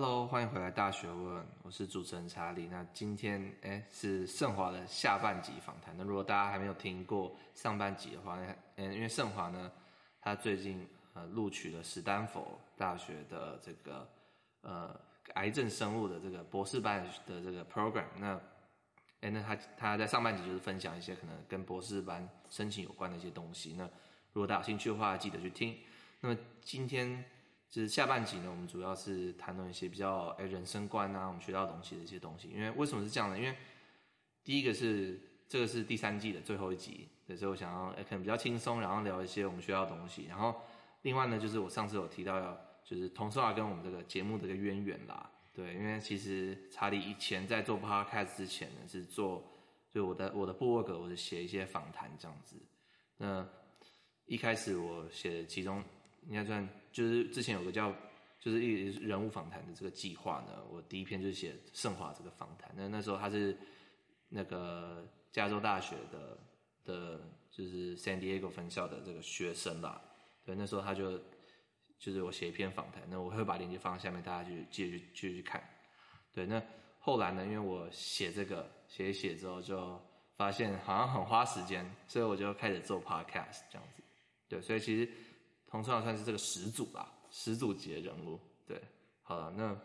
Hello，欢迎回来大学问，我是主持人查理。那今天诶是盛华的下半集访谈。那如果大家还没有听过上半集的话，嗯，因为盛华呢，他最近呃录取了史丹佛大学的这个呃癌症生物的这个博士班的这个 program。那诶那他他在上半集就是分享一些可能跟博士班申请有关的一些东西。那如果大家有兴趣的话，记得去听。那么今天。就是下半集呢，我们主要是谈论一些比较诶人生观啊，我们学到东西的一些东西。因为为什么是这样呢？因为第一个是这个是第三季的最后一集，所以我想要诶可能比较轻松，然后聊一些我们学到东西。然后另外呢，就是我上次有提到要就是童书啊跟我们这个节目的一个渊源啦。对，因为其实查理以前在做 podcast 之前呢，是做就我的我的部落格，我是写一些访谈这样子。那一开始我写其中。应该算就是之前有个叫就是一人物访谈的这个计划呢，我第一篇就是写圣华这个访谈。那那时候他是那个加州大学的的，就是 San Diego 分校的这个学生啦。对，那时候他就就是我写一篇访谈，那我会把链接放在下面，大家去继续继续看。对，那后来呢，因为我写这个写一写之后，就发现好像很花时间，所以我就开始做 Podcast 这样子。对，所以其实。童书算是这个始祖吧，始祖级的人物。对，好了，那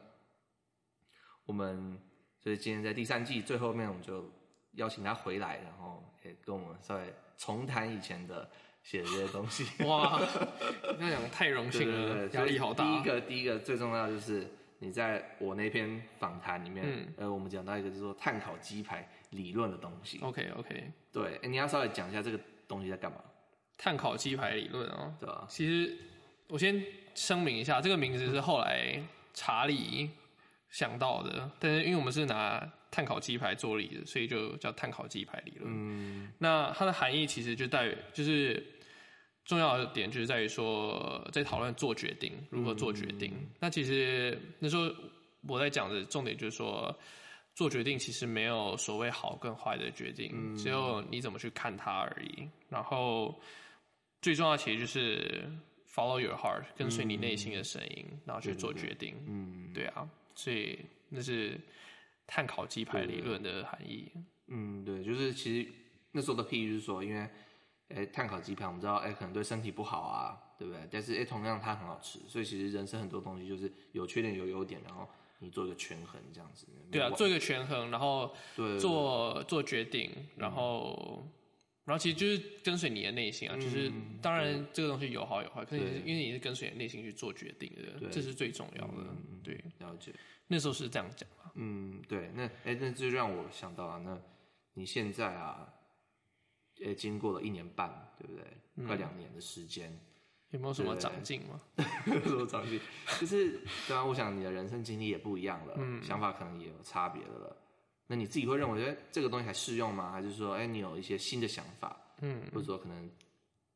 我们所以今天在第三季最后面，我们就邀请他回来，然后也跟我们稍微重谈以前的写的这些东西。哇，那讲太荣幸了，压力好大。第一个，第一个最重要就是你在我那篇访谈里面，嗯、呃，我们讲到一个就是说碳烤鸡排理论的东西。OK，OK. 对，你要稍微讲一下这个东西在干嘛？碳烤鸡排理论哦，对啊，其实我先声明一下，这个名字是后来查理想到的，但是因为我们是拿碳烤鸡排做例子，所以就叫碳烤鸡排理论。嗯，那它的含义其实就在于，就是重要的点就是在于说，在讨论做决定，如何做决定。嗯、那其实那时候我在讲的重点就是说，做决定其实没有所谓好跟坏的决定，嗯、只有你怎么去看它而已。然后。最重要的其实就是 follow your heart，跟随你内心的声音，嗯、然后去做决定。嗯，对啊，所以那是碳烤鸡排理论的含义。嗯，对，就是其实那时候的譬喻是说，因为诶碳烤鸡排，我们知道哎可能对身体不好啊，对不对？但是诶同样它很好吃，所以其实人生很多东西就是有缺点有优点，然后你做一个权衡这样子。对啊，做一个权衡，然后做做决定，然后。然后其实就是跟随你的内心啊，就是当然这个东西有好有坏，可是因为你是跟随你的内心去做决定的，这是最重要的。对，了解。那时候是这样讲嘛？嗯，对。那哎，那就让我想到啊，那你现在啊，诶，经过了一年半，对不对？快两年的时间，有没有什么长进吗？有什么长进？就是当然，我想你的人生经历也不一样了，想法可能也有差别的了。那你自己会认为，哎，这个东西还适用吗？还是说，哎，你有一些新的想法，嗯，或者说可能，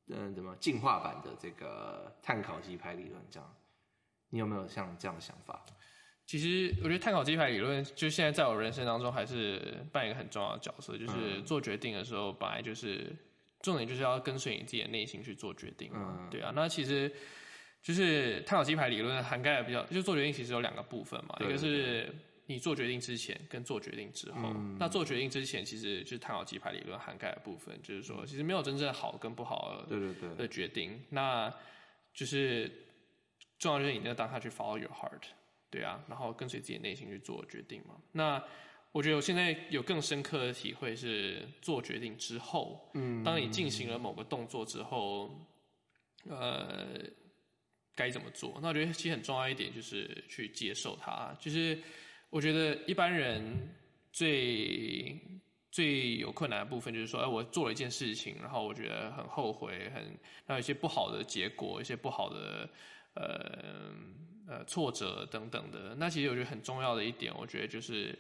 嗯、呃，怎么进化版的这个碳烤鸡排理论这样？你有没有像这样的想法？其实我觉得碳烤鸡排理论，就现在在我人生当中还是扮演一个很重要的角色，就是做决定的时候，本来就是重点就是要跟随你自己的内心去做决定，嗯，对啊。那其实就是碳烤鸡排理论涵盖的比较，就做决定其实有两个部分嘛，一个是。你做决定之前跟做决定之后，嗯、那做决定之前其实就是探讨鸡排理论涵盖的部分，就是说其实没有真正好跟不好的对对对的决定，那就是重要就是你要当下去 follow your heart，对啊，然后跟随自己的内心去做决定嘛。那我觉得我现在有更深刻的体会是做决定之后，嗯，当你进行了某个动作之后，呃，该怎么做？那我觉得其实很重要一点就是去接受它，就是。我觉得一般人最最有困难的部分就是说，哎，我做了一件事情，然后我觉得很后悔，很然后有一些不好的结果，一些不好的呃呃挫折等等的。那其实我觉得很重要的一点，我觉得就是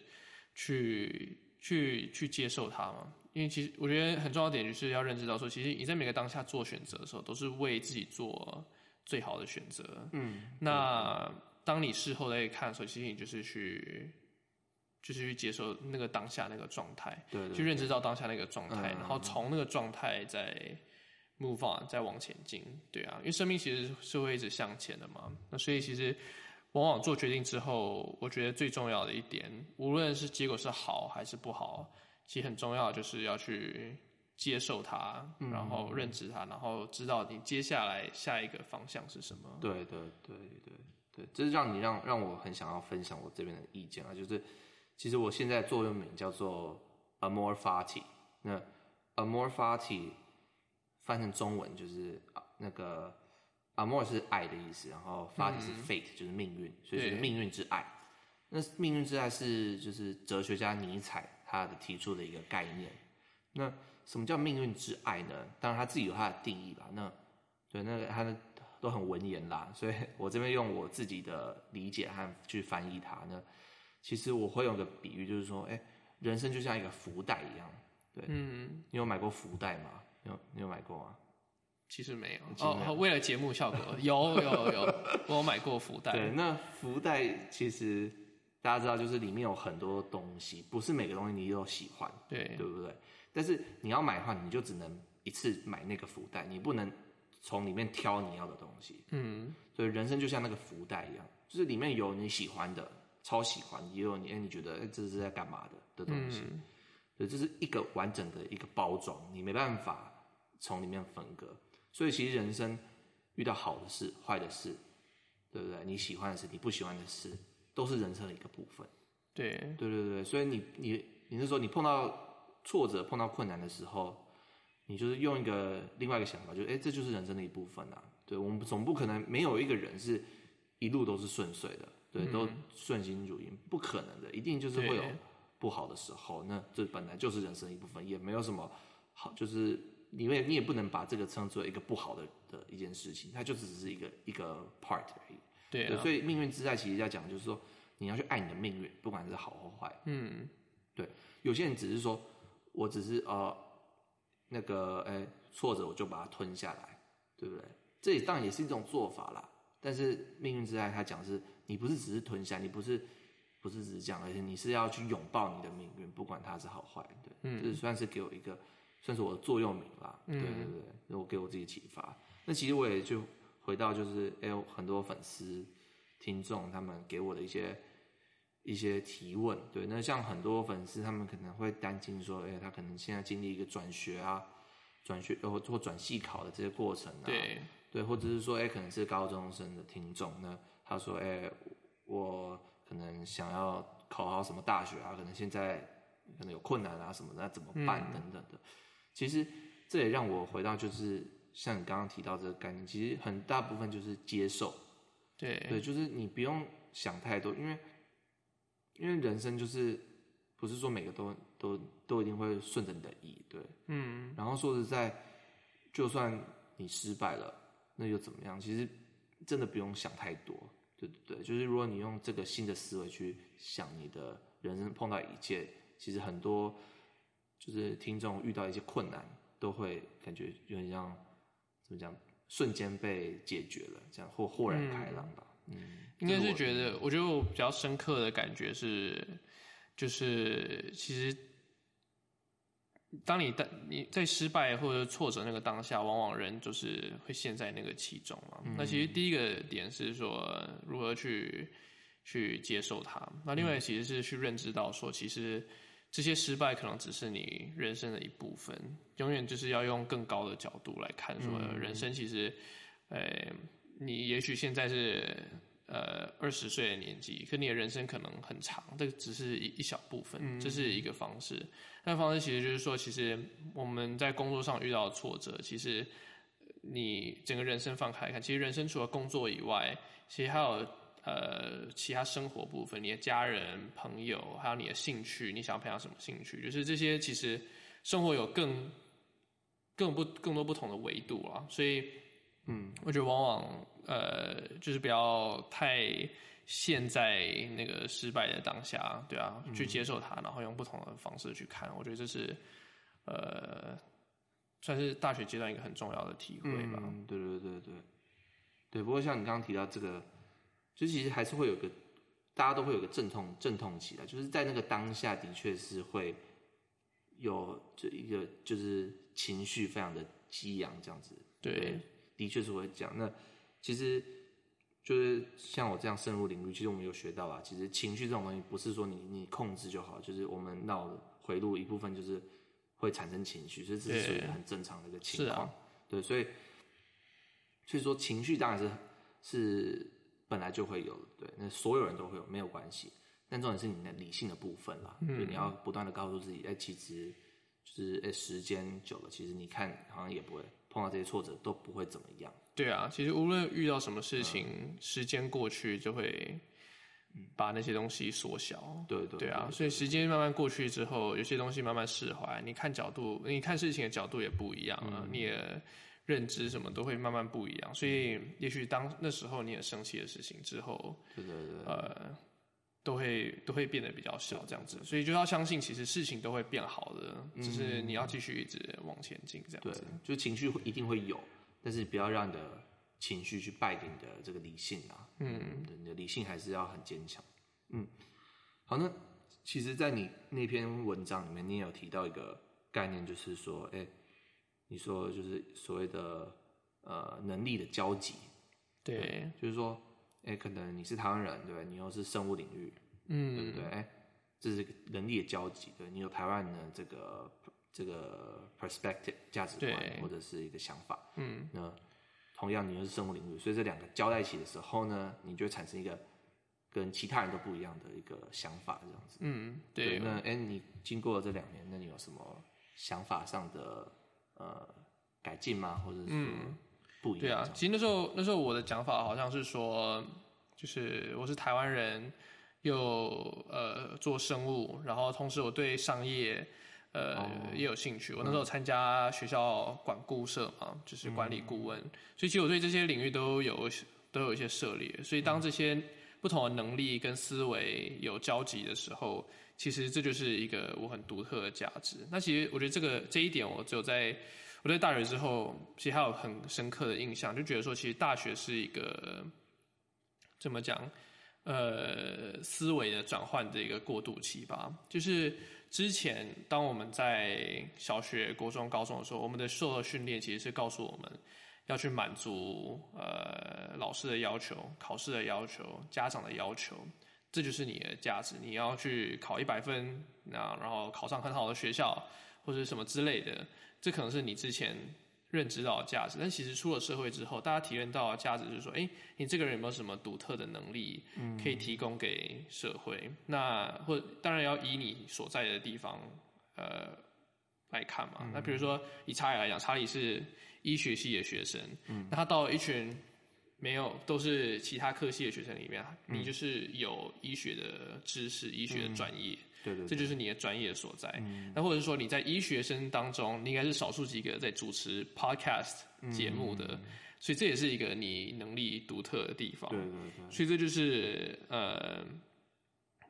去去去接受它嘛。因为其实我觉得很重要的点就是要认知到说，其实你在每个当下做选择的时候，都是为自己做最好的选择。嗯，那。当你事后再看的时候，其实你就是去，就是去接受那个当下那个状态，对，对，对，去认知到当下那个状态，嗯、然后从那个状态再 move on，再往前进，对啊，因为生命其实是会一直向前的嘛。那所以其实往往做决定之后，我觉得最重要的一点，无论是结果是好还是不好，其实很重要就是要去接受它，嗯、然后认知它，然后知道你接下来下一个方向是什么。对对对对对，这是让你让让我很想要分享我这边的意见啊，就是其实我现在座右铭叫做 Amor Fati，那 Amor Fati 翻成中文就是那个。Amor 是爱的意思，然后 Fati 是 fate，、嗯、就是命运，所以是命运之爱。那命运之爱是就是哲学家尼采他的提出的一个概念。那什么叫命运之爱呢？当然他自己有他的定义吧。那对，那个他的都很文言啦，所以我这边用我自己的理解和去翻译它。呢其实我会用个比喻，就是说，哎，人生就像一个福袋一样。对，嗯，你有买过福袋吗？你有你有买过吗？其实没有哦，为了节目效果，有有有，有，我有买过福袋。对，那福袋其实大家知道，就是里面有很多东西，不是每个东西你都喜欢，对对不对？但是你要买的话，你就只能一次买那个福袋，你不能从里面挑你要的东西。嗯，所以人生就像那个福袋一样，就是里面有你喜欢的，超喜欢，也有你哎你觉得哎这是在干嘛的的东西。嗯，所以这是一个完整的一个包装，你没办法从里面分割。所以其实人生遇到好的事、坏的事，对不对？你喜欢的事、你不喜欢的事，都是人生的一个部分。对，对对对。所以你你你是说你碰到挫折、碰到困难的时候，你就是用一个另外一个想法，就是哎，这就是人生的一部分啊。对，我们总不可能没有一个人是一路都是顺遂的，对，嗯、都顺心如意，不可能的，一定就是会有不好的时候。那这本来就是人生的一部分，也没有什么好，就是。因为你也不能把这个称作一个不好的的一件事情，它就只是一个一个 part 而已。对，啊、对，所以命运之爱其实要讲，就是说你要去爱你的命运，不管是好或坏。嗯，对。有些人只是说，我只是呃那个哎挫折我就把它吞下来，对不对？这也当然也是一种做法啦。但是命运之爱他讲的是，你不是只是吞下，你不是不是只是这样，而且你是要去拥抱你的命运，不管它是好坏。对，嗯，这算是给我一个。算是我的座右铭啦，对对对，那我给我自己启发。那其实我也就回到，就是哎，很多粉丝、听众他们给我的一些一些提问，对，那像很多粉丝他们可能会担心说，哎，他可能现在经历一个转学啊、转学或或转系考的这些过程啊，对。对，或者是说，哎，可能是高中生的听众，那他说，哎，我可能想要考好什么大学啊，可能现在可能有困难啊什么的，那怎么办等等的。其实这也让我回到，就是像你刚刚提到这个概念，其实很大部分就是接受，对。对，就是你不用想太多，因为因为人生就是不是说每个都都都一定会顺着你的意，对，嗯，然后说实在，就算你失败了，那又怎么样？其实真的不用想太多，对对对，就是如果你用这个新的思维去想你的人生碰到一切，其实很多。就是听众遇到一些困难，都会感觉有点像怎么讲，瞬间被解决了，这样或豁然开朗吧。嗯，应该是觉得，我觉得我比较深刻的感觉是，就是其实当你当你在失败或者挫折那个当下，往往人就是会陷在那个其中嘛。嗯、那其实第一个点是说，如何去去接受它。那另外其实是去认知到说，其实。这些失败可能只是你人生的一部分，永远就是要用更高的角度来看，说人生其实，呃，你也许现在是呃二十岁的年纪，可你的人生可能很长，这个只是一一小部分，这是一个方式。那方式其实就是说，其实我们在工作上遇到的挫折，其实你整个人生放开看，其实人生除了工作以外，其实还有。呃，其他生活部分，你的家人、朋友，还有你的兴趣，你想要培养什么兴趣？就是这些，其实生活有更、更不、更多不同的维度啊。所以，嗯，我觉得往往呃，就是不要太陷在那个失败的当下，对啊，去接受它，然后用不同的方式去看。我觉得这是呃，算是大学阶段一个很重要的体会吧。嗯，对对对对，对。不过像你刚刚提到这个。就其实还是会有个，大家都会有个阵痛阵痛期的，就是在那个当下的确是会有这一个就是情绪非常的激昂这样子。对，对，的确是会这样。那其实就是像我这样深入领域，其实我们有学到啊，其实情绪这种东西不是说你你控制就好，就是我们脑回路一部分就是会产生情绪，所以这是属于很正常的一个情况。啊、对，所以所以说情绪当然是是本来就会有的，对，那所有人都会有，没有关系。但重点是你的理性的部分啦，嗯、就你要不断的告诉自己，哎、欸，其实就是哎、欸，时间久了，其实你看好像也不会碰到这些挫折，都不会怎么样。对啊，其实无论遇到什么事情，嗯、时间过去就会把那些东西缩小。对对对啊，所以时间慢慢过去之后，有些东西慢慢释怀，你看角度，你看事情的角度也不一样了，嗯、你也认知什么都会慢慢不一样。所以，也许当那时候你也生气的事情之后，对对对，呃。都会都会变得比较小，这样子，所以就要相信，其实事情都会变好的，嗯、只是你要继续一直往前进，这样子。对，就情绪一定会有，但是不要让你的情绪去败给你的这个理性啊。嗯，你的理性还是要很坚强。嗯，好，那其实，在你那篇文章里面，你也有提到一个概念，就是说，哎、欸，你说就是所谓的呃能力的交集，对，对，就是说。哎，可能你是台湾人，对，你又是生物领域，嗯，对不对？哎，这是人力的交集，对，你有台湾的这个这个 perspective 价值观或者是一个想法，嗯，那同样你又是生物领域，所以这两个交在一起的时候呢，你就会产生一个跟其他人都不一样的一个想法，这样子，嗯，对。对那哎，你经过了这两年，那你有什么想法上的呃改进吗？或者是对啊，其实那时候那时候我的讲法好像是说，就是我是台湾人，又呃做生物，然后同时我对商业呃、哦、也有兴趣。我那时候参加学校管顾社嘛，就是管理顾问，嗯、所以其实我对这些领域都有都有一些涉猎。所以当这些不同的能力跟思维有交集的时候，其实这就是一个我很独特的价值。那其实我觉得这个这一点，我只有在。我在大学之后，其实还有很深刻的印象，就觉得说，其实大学是一个怎么讲，呃，思维的转换的一个过渡期吧。就是之前当我们在小学、国中、高中的时候，我们的受的训练其实是告诉我们要去满足呃老师的要求、考试的要求、家长的要求，这就是你的价值。你要去考一百分，那然后考上很好的学校或者什么之类的。这可能是你之前认知到的价值，但其实出了社会之后，大家体验到的价值就是说，哎，你这个人有没有什么独特的能力，可以提供给社会？嗯、那或当然要以你所在的地方，呃，来看嘛。嗯、那比如说以查理来讲，查理是医学系的学生，嗯、那他到了一群没有都是其他科系的学生里面，嗯、你就是有医学的知识、医学的专业。嗯对对，对，这就是你的专业所在。嗯、那或者是说你在医学生当中，你应该是少数几个在主持 podcast 节目的，嗯、所以这也是一个你能力独特的地方。对对对。所以这就是呃，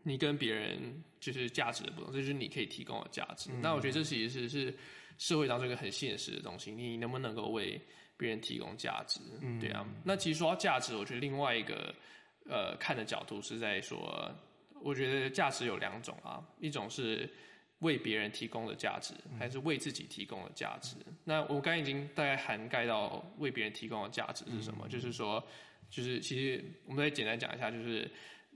你跟别人就是价值的不同，这就是你可以提供的价值。嗯、那我觉得这其实是是社会当中一个很现实的东西，你能不能够为别人提供价值？嗯、对啊。那其实说到价值，我觉得另外一个呃看的角度是在说。我觉得价值有两种啊，一种是为别人提供的价值，还是为自己提供的价值。嗯、那我刚才已经大概涵盖到为别人提供的价值是什么，嗯、就是说，就是其实我们再简单讲一下，就是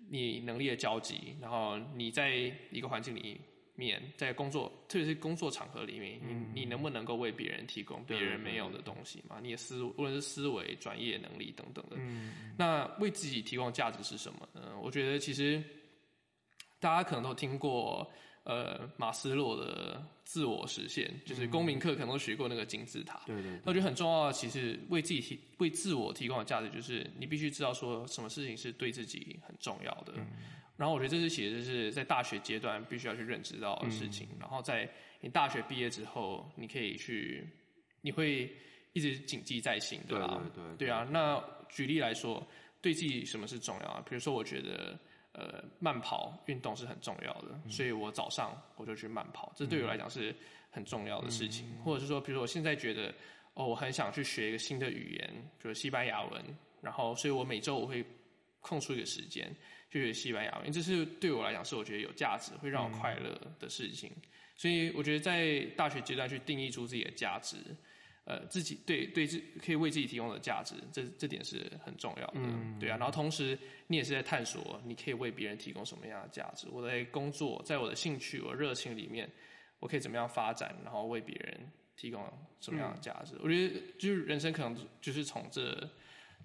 你能力的交集，然后你在一个环境里面，在工作，特别是工作场合里面，嗯、你你能不能够为别人提供别人没有的东西嘛？你的思，无论是思维、专业能力等等的。嗯、那为自己提供的价值是什么呢？我觉得其实。大家可能都听过，呃，马斯洛的自我实现，就是公民课可能都学过那个金字塔。对对，对。那我觉得很重要的，其实为自己提、为自我提供的价值，就是你必须知道说什么事情是对自己很重要的。嗯。然后我觉得这是其实是在大学阶段必须要去认知到的事情。嗯。然后在你大学毕业之后，你可以去，你会一直谨记在心，对吧？对对对，对。对啊，那举例来说，对自己什么是重要啊？比如说，我觉得。呃，慢跑运动是很重要的，嗯、所以我早上我就去慢跑，这对我来讲是很重要的事情。嗯、或者是说，比如说我现在觉得，哦，我很想去学一个新的语言，比如西班牙文，然后，所以我每周我会空出一个时间去学西班牙文，因为这是对我来讲是我觉得有价值，会让我快乐的事情。嗯、所以我觉得在大学阶段去定义出自己的价值，呃自己对对自可以为自己提供的价值，这这点是很重要的，嗯、对啊。然后同时你也是在探索，你可以为别人提供什么样的价值。我在工作，在我的兴趣、我的热情里面，我可以怎么样发展，然后为别人提供什么样的价值？嗯、我觉得就是人生可能就是从这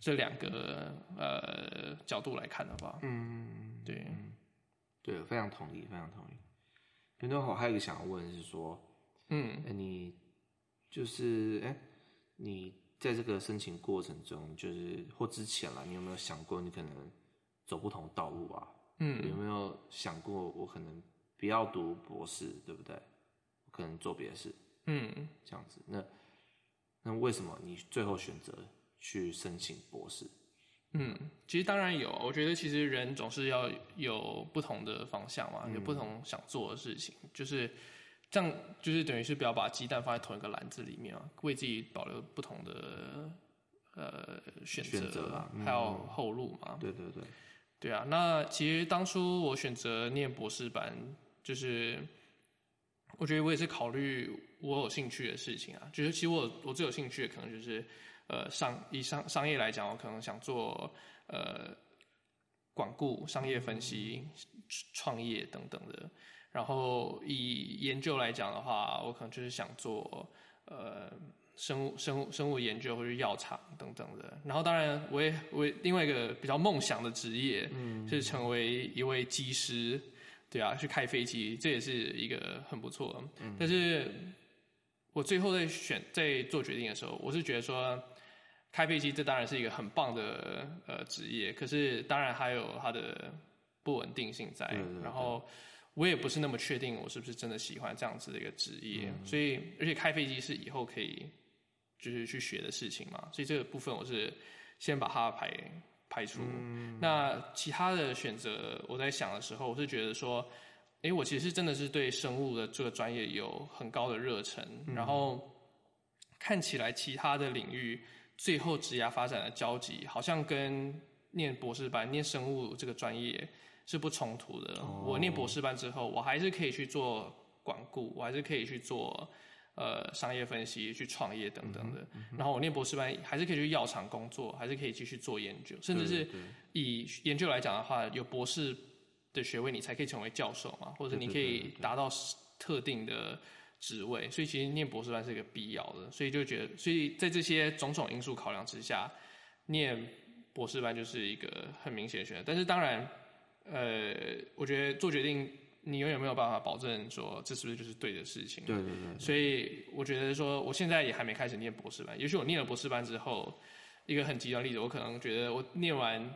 这两个呃角度来看的话，嗯，对，对，非常同意，非常同意。云东好还有一个想要问是说，嗯，欸、你就是哎、欸，你在这个申请过程中，就是或之前啦，你有没有想过你可能走不同的道路啊？嗯，有没有想过我可能不要读博士，对不对？我可能做别的事，嗯，这样子。那那为什么你最后选择去申请博士？嗯，其实当然有，我觉得其实人总是要有不同的方向嘛，有不同想做的事情，嗯、就是这样，就是等于是不要把鸡蛋放在同一个篮子里面啊，为自己保留不同的呃选择啊，还有后路嘛。嗯、对对对，对啊。那其实当初我选择念博士班，就是我觉得我也是考虑我有兴趣的事情啊，就是其实我我最有兴趣的可能就是。呃，商以商商业来讲，我可能想做呃管顾、商业分析、创业等等的。然后以研究来讲的话，我可能就是想做呃生物、生物、生物研究或者药厂等等的。然后当然，我也我也另外一个比较梦想的职业，嗯，是成为一位机师，对啊，去开飞机，这也是一个很不错。嗯，但是我最后在选在做决定的时候，我是觉得说。开飞机，这当然是一个很棒的呃职业，可是当然还有它的不稳定性在。然后我也不是那么确定我是不是真的喜欢这样子的一个职业，嗯、所以而且开飞机是以后可以就是去学的事情嘛，所以这个部分我是先把它排排除。嗯、那其他的选择，我在想的时候，我是觉得说，哎，我其实真的是对生物的这个专业有很高的热忱，嗯、然后看起来其他的领域。最后职涯发展的交集，好像跟念博士班、念生物这个专业是不冲突的。Oh. 我念博士班之后，我还是可以去做管顾，我还是可以去做呃商业分析、去创业等等的。Mm hmm. 然后我念博士班还是可以去药厂工作，还是可以继续做研究，甚至是以研究来讲的话，有博士的学位，你才可以成为教授嘛，或者你可以达到特定的。职位，所以其实念博士班是一个必要的，所以就觉得，所以在这些种种因素考量之下，念博士班就是一个很明显的选择。但是当然，呃，我觉得做决定，你永远没有办法保证说这是不是就是对的事情。对对对，对。所以我觉得说，我现在也还没开始念博士班，也许我念了博士班之后，一个很极端的例子，我可能觉得我念完。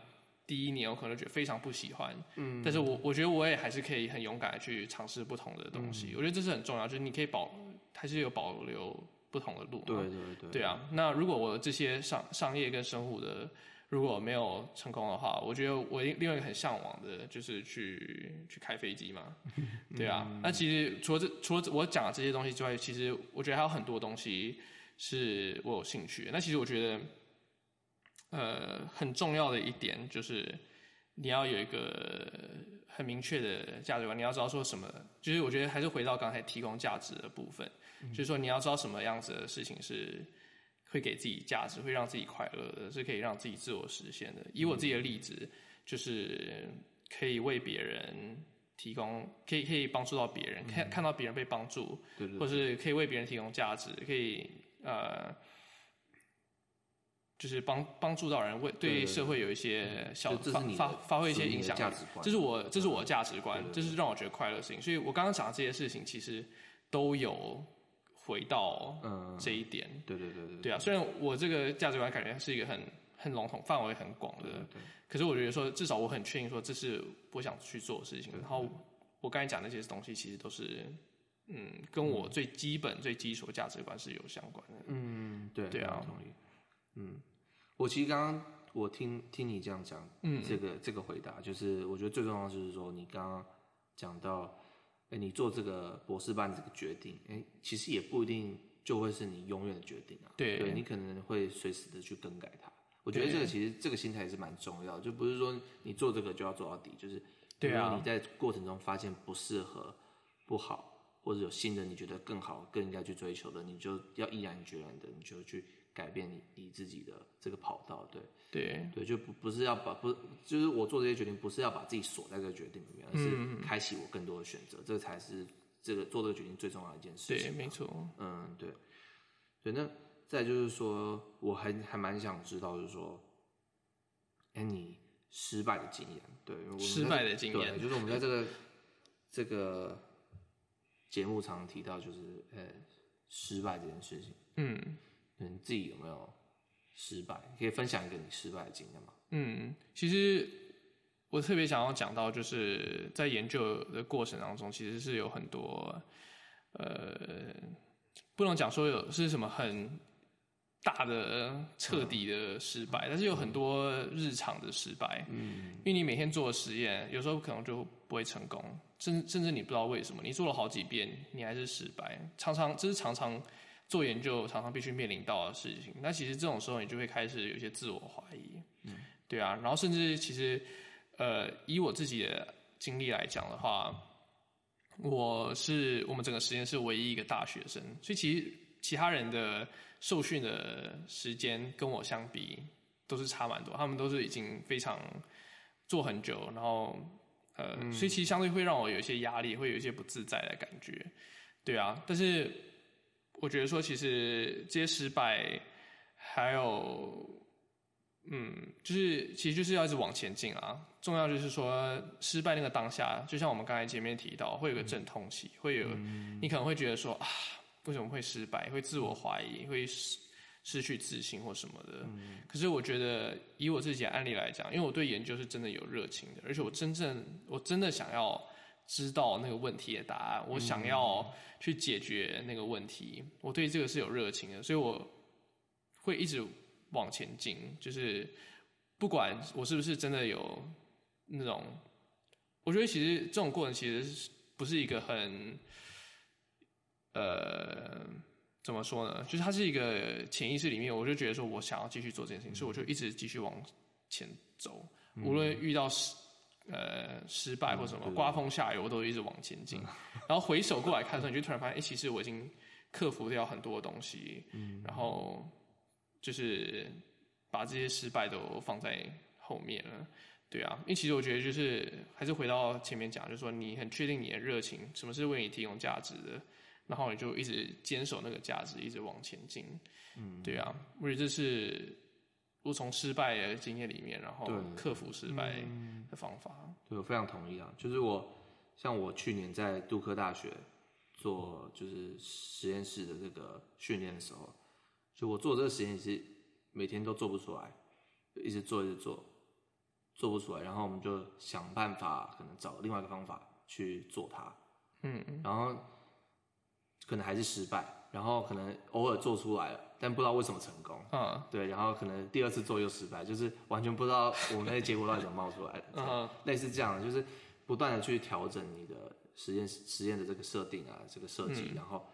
第一年我可能觉得非常不喜欢，嗯，但是我我觉得我也还是可以很勇敢的去尝试不同的东西，嗯、我觉得这是很重要，就是你可以保还是有保留不同的路，对对对，对啊。那如果我这些商商业跟生活的如果没有成功的话，我觉得我另外一个很向往的就是去去开飞机嘛，对啊。嗯、那其实除了这除了我讲的这些东西之外，其实我觉得还有很多东西是我有兴趣的。那其实我觉得。呃，很重要的一点就是你要有一个很明确的价值观，你要知道说什么。就是我觉得还是回到刚才提供价值的部分，嗯、就是说你要知道什么样子的事情是会给自己价值，会让自己快乐的，是可以让自己自我实现的。以我自己的例子，就是可以为别人提供，可以可以帮助到别人，看、嗯、看到别人被帮助，对对对，或是可以为别人提供价值，可以呃。就是帮帮助到人，为对社会有一些小发发发挥一些影响力。这是我这是我的价值观，这是让我觉得快乐的事情。所以我刚刚讲的这些事情，其实都有回到这一点。对对对对。对啊，虽然我这个价值观感觉是一个很很笼统、范围很广的，可是我觉得说至少我很确定说这是我想去做的事情。然后我刚才讲那些东西，其实都是嗯跟我最基本、最基础的价值观是有相关的。嗯，对对啊，同意。嗯。我其实刚刚我听听你这样讲，嗯，这个这个回答，就是我觉得最重要的就是说，你刚刚讲到，哎，你做这个博士班这个决定，哎，其实也不一定就会是你永远的决定啊，对，对，你可能会随时的去更改它。我觉得这个其实这个心态也是蛮重要的，就不是说你做这个就要做到底，就是，对啊，你在过程中发现不适合、不好，或者有新的你觉得更好、更应该去追求的，你就要毅然决然的，你就去改变你你自己的这个跑道，对对对，就不不是要把不就是我做这些决定，不是要把自己锁在这个决定里面，而是开启我更多的选择，嗯、这才是这个做这个决定最重要的一件事情。对，没错。嗯，对对。那再就是说，我还还蛮想知道，就是说，哎，你失败的经验，对，失败的经验，就是我们在这个这个。节目常常提到就是呃失败这件事情，嗯，你自己有没有失败？可以分享一个你失败的经验吗？嗯，其实我特别想要讲到，就是在研究的过程当中，其实是有很多呃，不能讲说有是什么很大的彻底的失败，嗯，但是有很多日常的失败，嗯，因为你每天做的实验，有时候可能就不会成功。甚甚至你不知道为什么，你做了好几遍，你还是失败。常常这是常常做研究，常常必须面临到的事情。那其实这种时候，你就会开始有一些自我怀疑，嗯，对啊。然后甚至其实，呃，以我自己的经历来讲的话，我是我们整个实验室唯一一个大学生，所以其实其他人的受训的时间跟我相比都是差蛮多，他们都是已经非常做很久，然后。呃，所以其实相对会让我有一些压力，会有一些不自在的感觉，对啊。但是我觉得说，其实这些失败，还有，嗯，就是其实就是要一直往前进啊。重要就是说，失败那个当下，就像我们刚才前面提到，会有个阵痛期，会有你可能会觉得说啊，为什么会失败？会自我怀疑，会。失失去自信或什么的，可是我觉得以我自己的案例来讲，因为我对研究是真的有热情的，而且我真正我真的想要知道那个问题的答案，我想要去解决那个问题，我对这个是有热情的，所以我会一直往前进，就是不管我是不是真的有那种，我觉得其实这种过程其实不是一个很，呃。怎么说呢？就是它是一个潜意识里面，我就觉得说我想要继续做这件事情，嗯、所以我就一直继续往前走。嗯、无论遇到失呃失败或什么，刮、嗯、风下雨，我都一直往前进。嗯、然后回首过来看的时候，你就突然发现，哎、欸，其实我已经克服掉很多东西。嗯，然后就是把这些失败都放在后面了。对啊，因为其实我觉得就是还是回到前面讲，就是说你很确定你的热情，什么是为你提供价值的。然后你就一直坚守那个价值，一直往前进。嗯，对啊，我觉得这是我从失败的经验里面，然后克服失败的方法。对，我非常同意啊。就是我像我去年在杜克大学做就是实验室的这个训练的时候，就我做这个实验是每天都做不出来，一直做一直做，做不出来。然后我们就想办法，可能找另外一个方法去做它。嗯，然后。可能还是失败，然后可能偶尔做出来了，但不知道为什么成功。嗯，对，然后可能第二次做又失败，就是完全不知道我们那些结果到底怎么冒出来的。嗯，类似这样的，就是不断的去调整你的实验实验的这个设定啊，这个设计，嗯、然后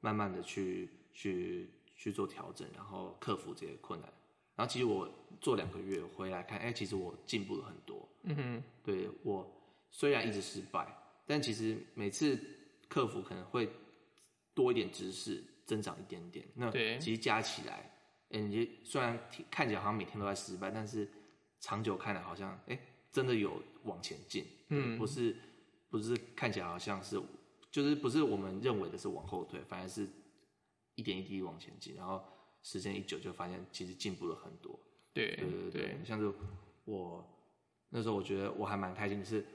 慢慢的去去去做调整，然后克服这些困难。然后其实我做两个月回来看，哎，其实我进步了很多。嗯哼，对，我虽然一直失败，但其实每次克服可能会。多一点知识，增长一点点，那其实加起来，哎，你虽然看起来好像每天都在失败，但是长久看来好像，哎，真的有往前进，嗯，不是，不是看起来好像是，就是不是我们认为的是往后退，反而是一点一滴往前进，然后时间一久就发现其实进步了很多，对，对对对，像是我那时候我觉得我还蛮开心的是，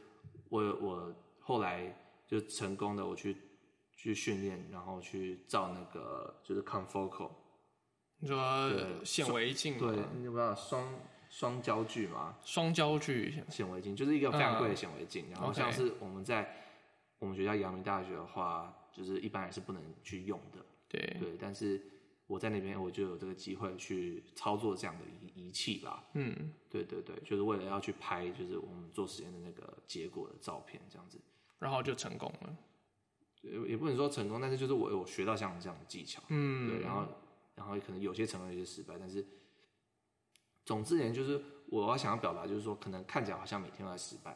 我我后来就成功的我去。去训练，然后去照那个就是 confocal，你说显微镜？对，你知道双双焦距吗？双焦距显微镜就是一个非常贵的显微镜。嗯、然后像是我们在我们学校阳明大学的话，就是一般人是不能去用的。对对，但是我在那边我就有这个机会去操作这样的仪仪器吧。嗯，对对对，就是为了要去拍就是我们做实验的那个结果的照片这样子，然后就成功了。也也不能说成功，但是就是我有学到像这样的技巧，嗯，对，然后然后可能有些成功，有些失败，但是总之而言，就是我要想要表达，就是说，可能看起来好像每天都在失败，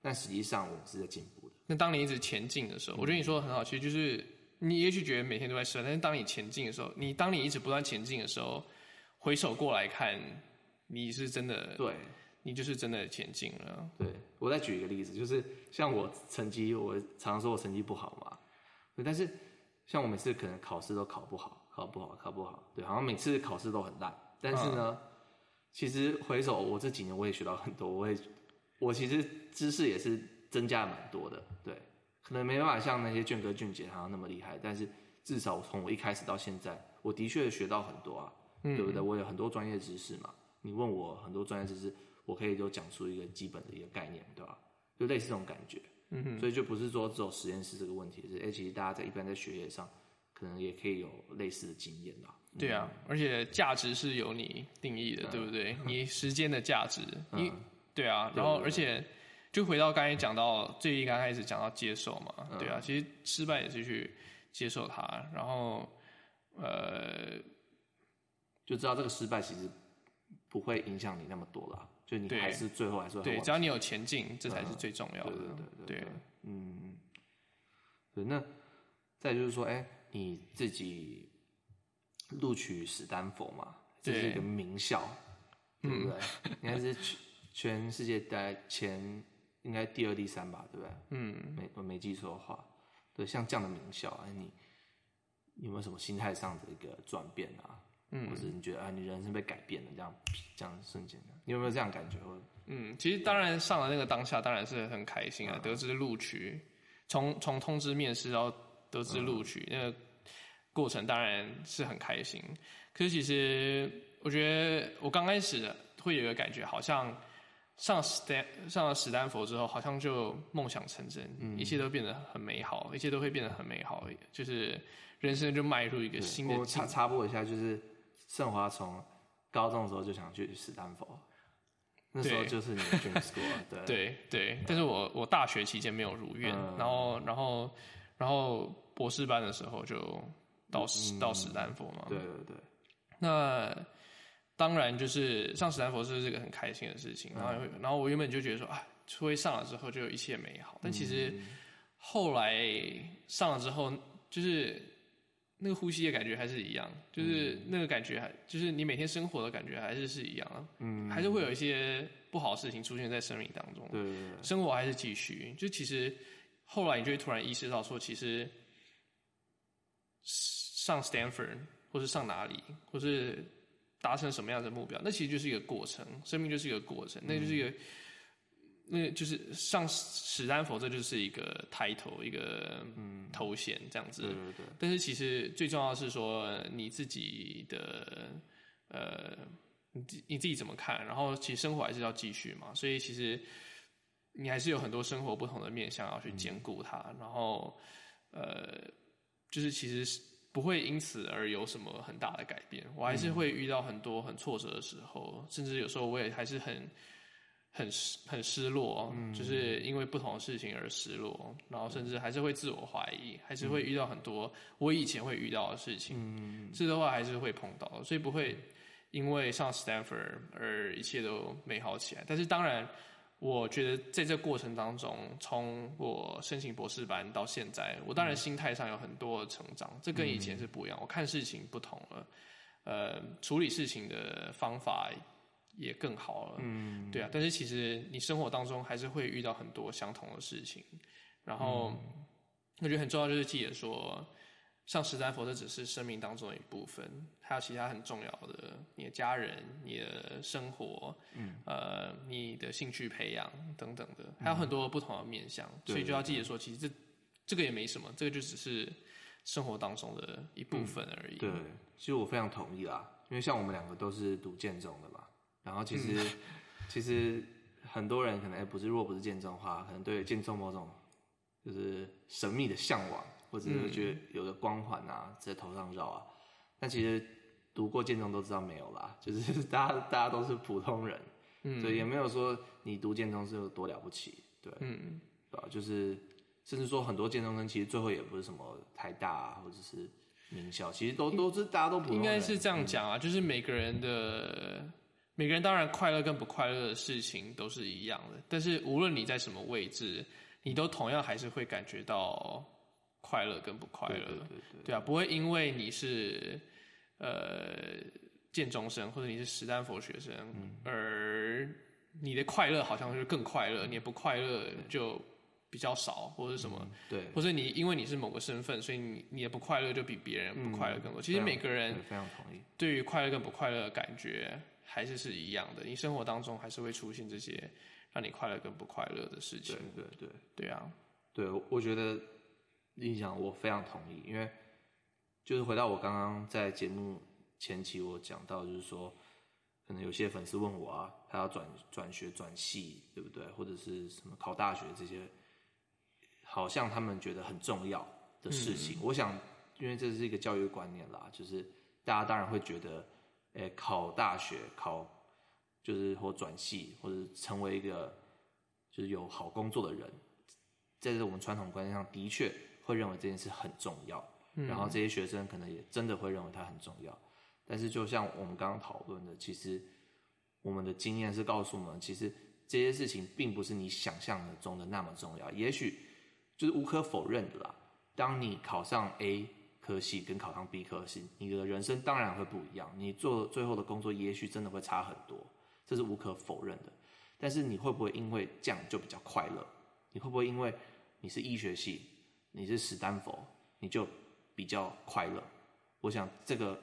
但实际上我们是在进步的。那当你一直前进的时候，我觉得你说的很好，其实就是你也许觉得每天都在失败，但是当你前进的时候，你当你一直不断前进的时候，回首过来看，你是真的对。你就是真的前进了。对，我再举一个例子，就是像我成绩，我常常说我成绩不好嘛。对，但是像我每次可能考试都考不好，考不好，考不好。对，好像每次考试都很烂。但是呢，嗯、其实回首我这几年，我也学到很多。我也，我其实知识也是增加了蛮多的。对，可能没办法像那些俊哥俊姐好像那么厉害，但是至少从我一开始到现在，我的确学到很多啊，嗯、对不对？我有很多专业知识嘛。你问我很多专业知识。我可以就讲出一个基本的一个概念，对吧？就类似这种感觉，所以就不是说只有实验室这个问题，是哎，其实大家在一般在学业上，可能也可以有类似的经验啦。对啊，而且价值是由你定义的，对不对？你时间的价值，你对啊，然后而且就回到刚才讲到最一刚开始讲到接受嘛，对啊，其实失败也是去接受它，然后呃，就知道这个失败其实不会影响你那么多啦。就你还是最后还是对，只要你有前进，这才是最重要的。对对对对，嗯，对。那再就是说，哎，你自己录取史丹佛嘛，这是一个名校，对不对？应该是全全世界在前，应该第二、第三吧，对不对？嗯，没我没记错的话，对，像这样的名校，哎，你你有没有什么心态上的一个转变啊？嗯，或者你觉得啊，你人生被改变了，这样这样瞬间的，你有没有这样感觉？嗯，其实当然上了那个当下，当然是很开心啊，嗯、得知录取，从从通知面试到得知录取，嗯、那个过程当然是很开心。可是其实我觉得我刚开始会有一个感觉，好像上史丹上了史丹佛之后，好像就梦想成真，嗯、一切都变得很美好，一切都会变得很美好，就是人生就迈入一个新的。我插插播一下，就是。盛华从高中的时候就想去史丹佛，那时候就是你的 dream school，对对对。但是我我大学期间没有如愿，嗯、然后然后然后博士班的时候就到到史丹佛嘛。对对对。那当然就是上史丹佛是这个很开心的事情，然后、嗯、然后我原本就觉得说啊，除非上了之后就一切美好，但其实后来上了之后就是。那个呼吸的感觉还是一样，就是那个感觉还就是你每天生活的感觉还是是一样啊，嗯，还是会有一些不好的事情出现在生命当中，对，生活还是继续。就其实后来你就会突然意识到说，其实上 Stanford 或是上哪里，或是达成什么样的目标，那其实就是一个过程，生命就是一个过程，那就是一个。那就是上史丹佛，这就是一个 title，一个嗯头衔这样子。对对对。但是其实最重要的是说你自己的呃，你你自己怎么看？然后其实生活还是要继续嘛，所以其实你还是有很多生活不同的面向要去兼顾它。嗯、然后呃，就是其实不会因此而有什么很大的改变。我还是会遇到很多很挫折的时候，甚至有时候我也还是很。很失很失落，嗯、就是因为不同的事情而失落，然后甚至还是会自我怀疑，嗯、还是会遇到很多我以前会遇到的事情，嗯、这的话还是会碰到，所以不会因为上 Stanford 而一切都美好起来。但是当然，我觉得在这过程当中，从我申请博士班到现在，我当然心态上有很多的成长，这跟以前是不一样，我看事情不同了，呃，处理事情的方法。也更好了，嗯，对啊，但是其实你生活当中还是会遇到很多相同的事情，然后我觉得很重要就是记得说，上十三佛这只是生命当中的一部分，还有其他很重要的，你的家人、你的生活，嗯，呃，你的兴趣培养等等的，还有很多不同的面向，嗯、所以就要记得说，其实这这个也没什么，这个就只是生活当中的一部分而已。嗯、对，其实我非常同意啦，因为像我们两个都是读建中的嘛。然后其实，嗯、其实很多人可能哎，不是，若不是建中的话，可能对建中某种就是神秘的向往，或者是觉得有个光环啊在头上绕啊。但其实读过建中都知道没有啦，就是 大家大家都是普通人，嗯，所以也没有说你读建中是有多了不起，对，嗯，对吧？就是甚至说很多建中生其实最后也不是什么台大啊，或者是名校，其实都都是大家都普通人，应该是这样讲啊，嗯、就是每个人的。每个人当然快乐跟不快乐的事情都是一样的，但是无论你在什么位置，你都同样还是会感觉到快乐跟不快乐。对，对，对，对，对啊，不会因为你是呃建中生或者你是史丹佛学生，嗯、而你的快乐好像就是更快乐，你的不快乐就比较少，或者什么，嗯、对，或者你因为你是某个身份，所以你你的不快乐就比别人不快乐更多。嗯、其实每个人非常同意，对于快乐跟不快乐的感觉还是是一样的。你生活当中还是会出现这些让你快乐跟不快乐的事情。对对对，对啊，对，我觉得你讲我非常同意，因为就是回到我刚刚在节目前期我讲到，就是说。可能有些粉丝问我啊，他要转转学转系，对不对？或者是什么考大学这些，好像他们觉得很重要的事情。嗯、我想，因为这是一个教育观念啦，就是大家当然会觉得，诶，考大学考就是或转系，或者成为一个就是有好工作的人，在这我们传统观念上的确会认为这件事很重要。嗯、然后这些学生可能也真的会认为它很重要。但是，就像我们刚刚讨论的，其实我们的经验是告诉我们，其实这些事情并不是你想象的中的那么重要。也许就是无可否认的啦。当你考上 A 科系跟考上 B 科系，你的人生当然会不一样。你做最后的工作，也许真的会差很多，这是无可否认的。但是你会不会因为这样就比较快乐？你会不会因为你是医学系，你是史丹佛，你就比较快乐？我想这个。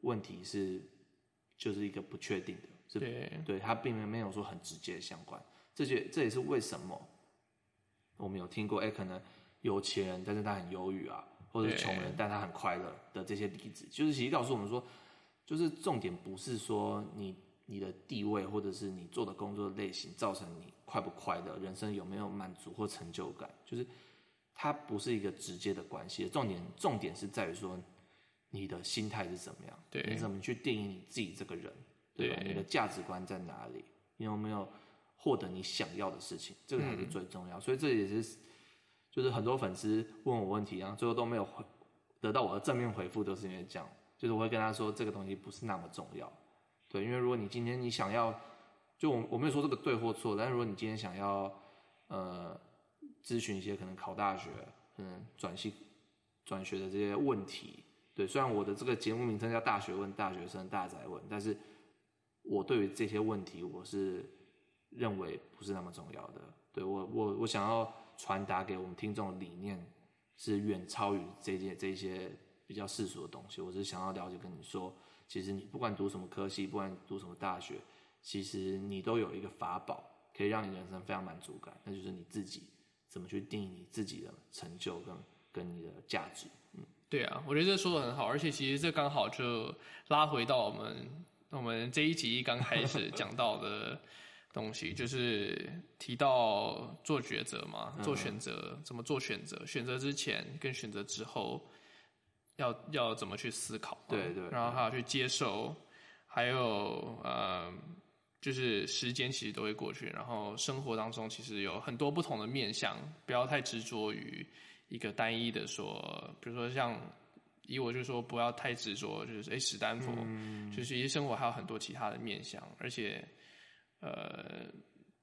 问题是，就是一个不确定的，是对，对，它并没有说很直接相关。这些这也是为什么我们有听过，哎，可能有钱人，但是他很忧郁啊，或者是穷人，但他很快乐的这些例子，就是其实告诉我们说，就是重点不是说你你的地位，或者是你做的工作的类型造成你快不快乐，人生有没有满足或成就感，就是它不是一个直接的关系。重点重点是在于说。你的心态是怎么样？对，你怎么去定义你自己这个人？对吧？对，你的价值观在哪里？你有没有获得你想要的事情？这个才是最重要。嗯、所以这也是，就是很多粉丝问我问题，然后最后都没有回得到我的正面回复，都是因为这样。就是我会跟他说，这个东西不是那么重要。对，因为如果你今天你想要，就我我没有说这个对或错，但是如果你今天想要，呃，咨询一些可能考大学、可能转系、转学的这些问题。对，虽然我的这个节目名称叫“大学问”，大学生大宅问，但是我对于这些问题，我是认为不是那么重要的。对，我，我，我想要传达给我们听众的理念，是远超于这些这些比较世俗的东西。我是想要了解跟你说，其实你不管读什么科系，不管读什么大学，其实你都有一个法宝，可以让你人生非常满足感，那就是你自己怎么去定义你自己的成就跟跟你的价值。嗯。对啊，我觉得这说的很好，而且其实这刚好就拉回到我们我们这一集刚开始讲到的东西，就是提到做抉择嘛，做选择，怎么做选择，选择之前跟选择之后要要怎么去思考，对对，然后还要去接受，还有呃，就是时间其实都会过去，然后生活当中其实有很多不同的面向，不要太执着于。一个单一的说，比如说像以我就说不要太执着，就是哎，史丹佛，嗯、就是一些生活还有很多其他的面向，而且呃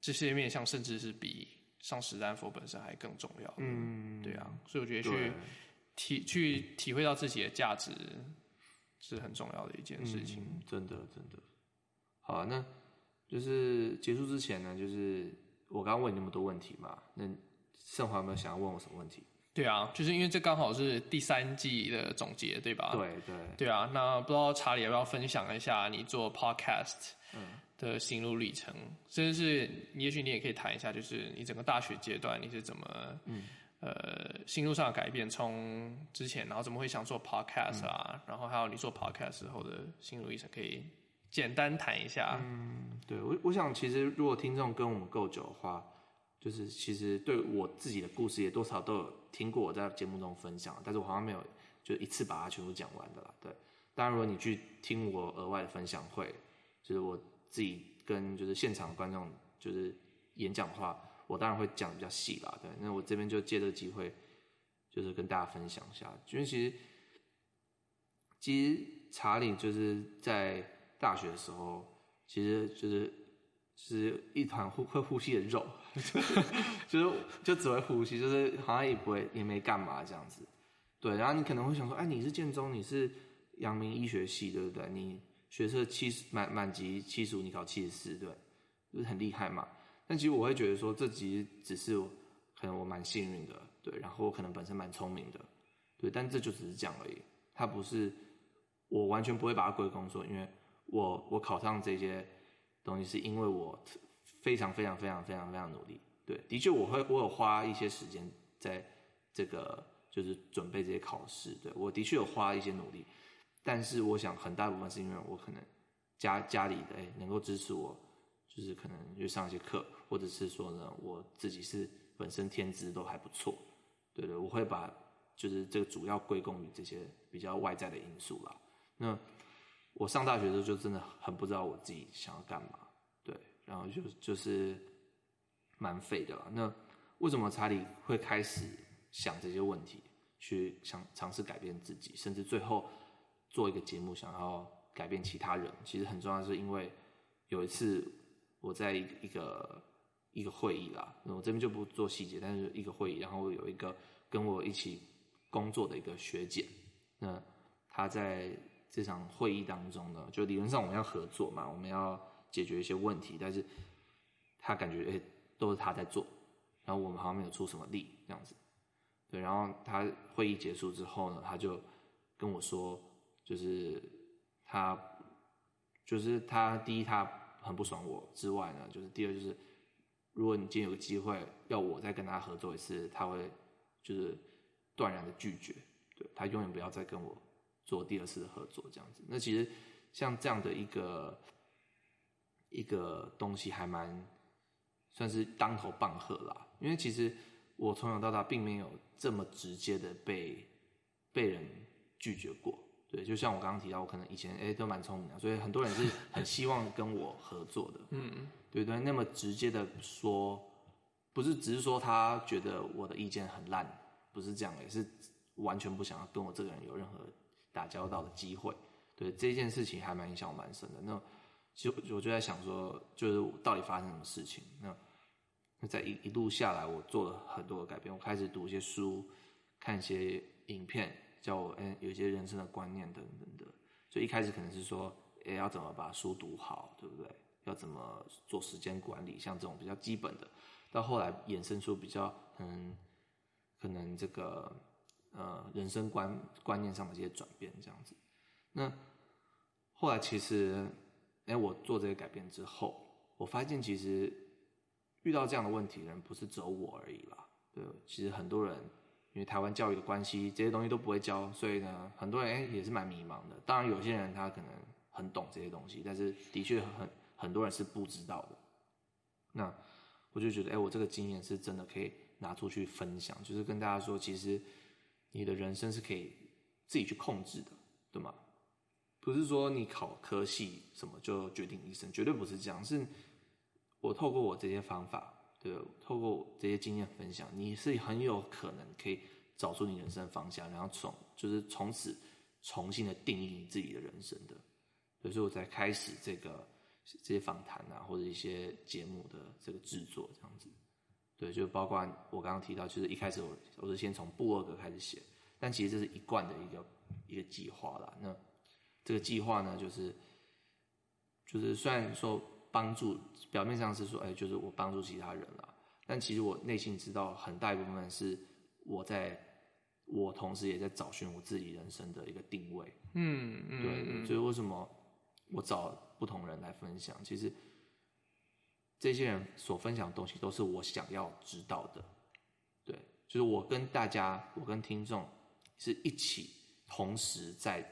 这些面向甚至是比上史丹佛本身还更重要的，嗯，对啊，所以我觉得去对体去体会到自己的价值是很重要的一件事情，嗯、真的真的。好啊，那就是结束之前呢，就是我刚刚问你那么多问题嘛，那盛华有没有想要问我什么问题？对啊，就是因为这刚好是第三季的总结，对吧？对对对啊，那不知道查理要不要分享一下你做 podcast 的心路历程？甚至是，也许你也可以谈一下，就是你整个大学阶段你是怎么，嗯、呃，心路上的改变，从之前然后怎么会想做 podcast 啊？嗯、然后还有你做 podcast 后的心路历程，可以简单谈一下。嗯，对我我想其实如果听众跟我们够久的话。就是其实对我自己的故事也多少都有听过，我在节目中分享，但是我好像没有就一次把它全部讲完的啦。对，当然如果你去听我额外的分享会，就是我自己跟就是现场观众就是演讲的话，我当然会讲比较细啦。对，那我这边就借这个机会，就是跟大家分享一下，因为其实其实查理就是在大学的时候，其实就是是一团呼会呼吸的肉，就是就只会呼吸，就是好像也不会也没干嘛这样子。对，然后你可能会想说，哎，你是建中，你是阳明医学系，对不对？你学测七十满满级七十五，你考七十四，对，就是很厉害嘛。但其实我会觉得说，这其实只是可能我蛮幸运的，对，然后我可能本身蛮聪明的，对，但这就只是这样而已，它不是我完全不会把它归功说，因为我我考上这些东西是因为我非常非常非常非常非常努力，对，的确我会我有花一些时间在这个。就是准备这些考试，对，我的确有花一些努力，但是我想很大部分是因为我可能家家里的哎能够支持我，就是可能去上一些课，或者是说呢我自己是本身天资都还不错，对对，我会把就是这个主要归功于这些比较外在的因素啦。那我上大学的时候就真的很不知道我自己想要干嘛，对，然后就就是蛮废的啦。那为什么查理会开始？想这些问题，去想尝试改变自己，甚至最后做一个节目，想要改变其他人。其实很重要，是因为有一次我在一个一个会议啦，我这边就不做细节，但是一个会议，然后有一个跟我一起工作的一个学姐，那她在这场会议当中呢，就理论上我们要合作嘛，我们要解决一些问题，但是她感觉诶、都是她在做，然后我们好像没有出什么力这样子。对，然后他会议结束之后呢，他就跟我说，就是他，就是他第一他很不爽我之外呢，就是第二就是，如果你今天有个机会要我再跟他合作一次，他会就是断然的拒绝，对，他永远不要再跟我做第二次的合作这样子。那其实像这样的一个一个东西还蛮算是当头棒喝啦，因为其实。我从小到大并没有这么直接的被被人拒绝过，对，就像我刚刚提到，我可能以前哎都蛮聪明的，所以很多人是 很希望跟我合作的，嗯，对对，那么直接的说，不是只是说他觉得我的意见很烂，不是这样，也是完全不想要跟我这个人有任何打交道的机会，对，这件事情还蛮影响我蛮深的。那其实我就在想说，就是到底发生什么事情？那。那在一一路下来，我做了很多的改变。我开始读一些书，看一些影片，叫我嗯有一些人生的观念等等的。所以一开始可能是说，诶要怎么把书读好，对不对？要怎么做时间管理，像这种比较基本的。到后来衍生出比较嗯，可能这个呃人生观观念上的这些转变，这样子。那后来其实，诶我做这个改变之后，我发现其实。遇到这样的问题的人不是只有我而已啦，对，其实很多人因为台湾教育的关系，这些东西都不会教，所以呢，很多人哎也是蛮迷茫的。当然，有些人他可能很懂这些东西，但是的确很很多人是不知道的。那我就觉得，哎，我这个经验是真的可以拿出去分享，就是跟大家说，其实你的人生是可以自己去控制的，对吗？不是说你考科系什么就决定一生，绝对不是这样，是。我透过我这些方法，对，透过这些经验分享，你是很有可能可以找出你人生的方向，然后从就是从此重新的定义你自己的人生的。所以说我才开始这个这些访谈啊，或者一些节目的这个制作这样子。对，就包括我刚刚提到，就是一开始我我是先从部落格开始写，但其实这是一贯的一个一个计划啦。那这个计划呢，就是就是虽然说。帮助表面上是说，哎，就是我帮助其他人了，但其实我内心知道，很大一部分是我在，我同时也在找寻我自己人生的一个定位。嗯嗯，对，所以为什么我找不同人来分享？其实这些人所分享的东西都是我想要知道的。对，就是我跟大家，我跟听众是一起同时在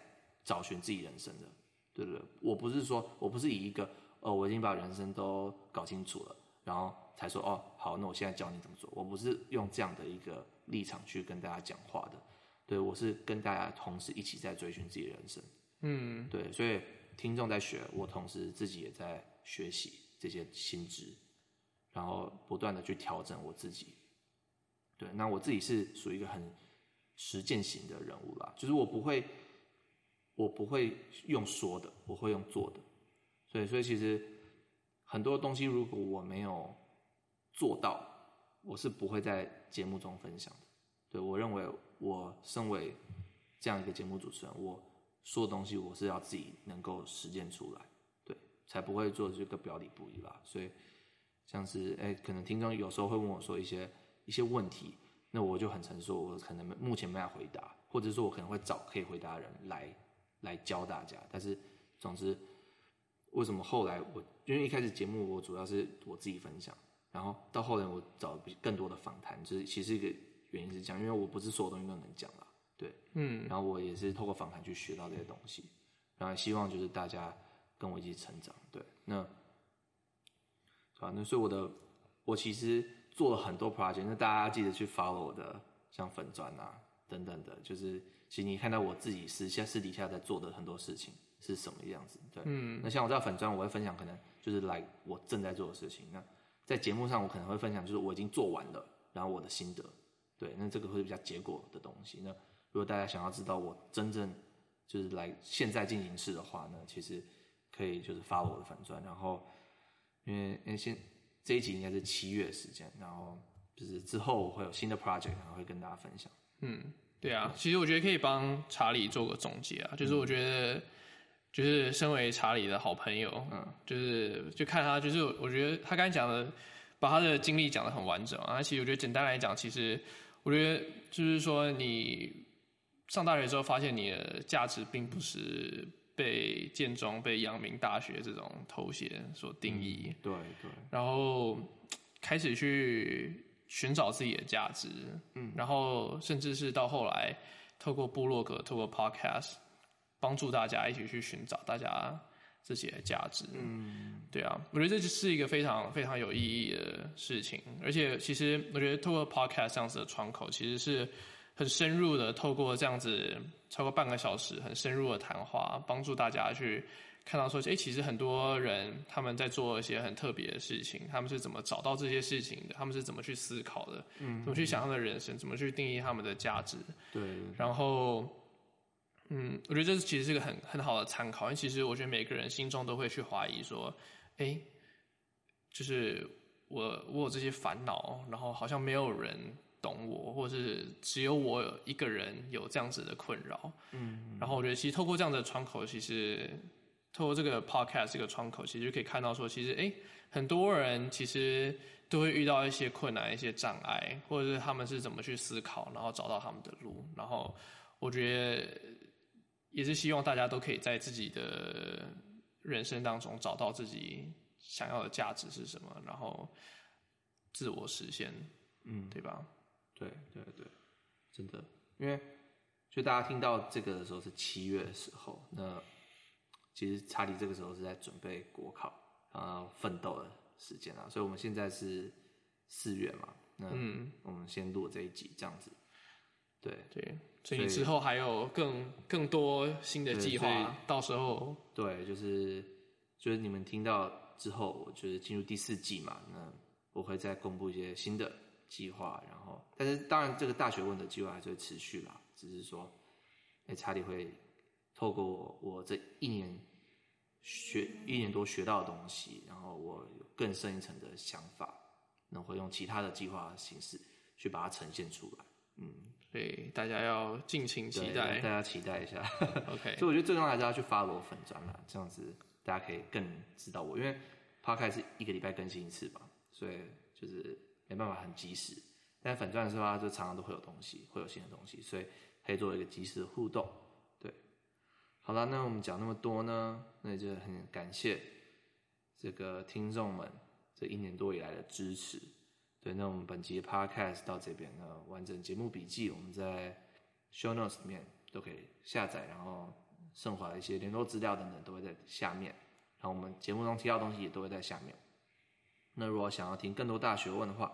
找寻自己人生的，对不对？我不是说我不是以一个。哦，我已经把人生都搞清楚了，然后才说哦，好，那我现在教你怎么做。我不是用这样的一个立场去跟大家讲话的，对，我是跟大家同时一起在追寻自己的人生。嗯，对，所以听众在学，我同时自己也在学习这些新知，然后不断的去调整我自己。对，那我自己是属于一个很实践型的人物啦，就是我不会，我不会用说的，我会用做的。所以，所以其实很多东西如果我没有做到，我是不会在节目中分享的。对，我认为，我身为这样一个节目主持人，我说的东西我是要自己能够实践出来，对，才不会做这个表里不一吧。所以，像是哎，可能听众有时候会问我说一些一些问题，那我就很诚实，我可能目前没法回答，或者说我可能会找可以回答的人来来教大家。但是，总之，为什么后来我因为一开始节目我主要是我自己分享，然后到后来我找更多的访谈，就是其实一个。原因是这样，因为我不是所有东西都能讲啦，对，嗯，然后我也是透过访谈去学到这些东西，然后希望就是大家跟我一起成长，对，那，啊，那所以我的我其实做了很多 project，那大家记得去 follow 我的像粉砖啊等等的，就是其实你看到我自己私下私底下在做的很多事情是什么样子，对，嗯，那像我在粉砖我会分享可能就是来我正在做的事情，那在节目上我可能会分享就是我已经做完了，然后我的心得。对，那这个会比较结果的东西。那如果大家想要知道我真正就是来现在进行式的话呢，其实可以就是发我的粉砖，然后因为因为现这一集应该是七月时间，然后就是之后会有新的 project，然后会跟大家分享。嗯，对啊，其实我觉得可以帮查理做个总结啊，就是我觉得就是身为查理的好朋友，嗯，就是就看他，就是我觉得他刚才讲的，把他的经历讲的很完整啊。其实我觉得简单来讲，其实。我觉得就是说，你上大学之后，发现你的价值并不是被建中、被阳明大学这种头衔所定义。嗯、对对。然后开始去寻找自己的价值，嗯，然后甚至是到后来，透过部落格、透过 Podcast，帮助大家一起去寻找大家。自己的价值，嗯，对啊，我觉得这就是一个非常非常有意义的事情，而且其实我觉得透过 podcast 这样子的窗口，其实是很深入的，透过这样子超过半个小时很深入的谈话，帮助大家去看到说，哎，其实很多人他们在做一些很特别的事情，他们是怎么找到这些事情的，他们是怎么去思考的，嗯，怎么去想他们的人生，怎么去定义他们的价值，对，然后。嗯，我觉得这其实是一个很很好的参考，因为其实我觉得每个人心中都会去怀疑说，哎，就是我我有这些烦恼，然后好像没有人懂我，或者是只有我一个人有这样子的困扰。嗯，嗯，然后我觉得其实透过这样的窗口，其实透过这个 podcast 这个窗口，其实就可以看到说，其实哎，很多人其实都会遇到一些困难、一些障碍，或者是他们是怎么去思考，然后找到他们的路。然后我觉得。也是希望大家都可以在自己的人生当中找到自己想要的价值是什么，然后自我实现，嗯，对吧？对对对，真的，因为就大家听到这个的时候是七月的时候，那其实查理这个时候是在准备国考啊奋斗的时间啊，所以我们现在是四月嘛，那嗯，我们先录这一集这样子，对。对。所以之后还有更更多新的计划，到时候对，就是就是你们听到之后，我就是进入第四季嘛，那我会再公布一些新的计划，然后，但是当然这个大学问的计划还是会持续啦，只是说，哎，查理会透过我，我这一年学一年多学到的东西，然后我有更深一层的想法，那会用其他的计划形式去把它呈现出来，嗯。对，大家要尽情期待，大家期待一下。OK，所以我觉得最重要还是要去 follow 我粉砖啦，这样子大家可以更知道我，因为 Podcast 是一个礼拜更新一次吧，所以就是没办法很及时。但粉钻的话，就常常都会有东西，会有新的东西，所以可以做一个及时的互动。对，好了，那我们讲那么多呢，那就很感谢这个听众们这一年多以来的支持。对，那我们本集的 podcast 到这边呢，完整节目笔记我们在 show notes 里面都可以下载，然后盛华的一些联络资料等等都会在下面，然后我们节目中提到的东西也都会在下面。那如果想要听更多大学问的话，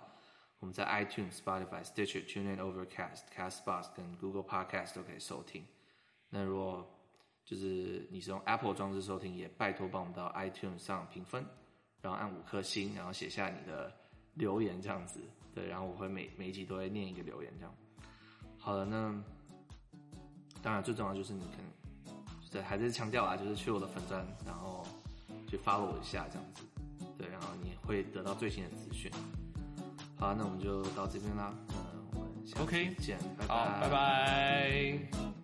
我们在 iTunes、Spotify、Stitcher、TuneIn、Overcast、Castbox 跟 Google Podcast 都可以收听。那如果就是你是用 Apple 装置收听，也拜托帮我们到 iTunes 上评分，然后按五颗星，然后写下你的。留言这样子，对，然后我会每每一集都会念一个留言这样。好了，那当然最重要就是你可能，对，还是强调啊，就是去我的粉钻，然后去 follow 我一下这样子，对，然后你会得到最新的资讯。好，那我们就到这边啦，嗯，我们下次见，OK，拜拜，好，拜拜。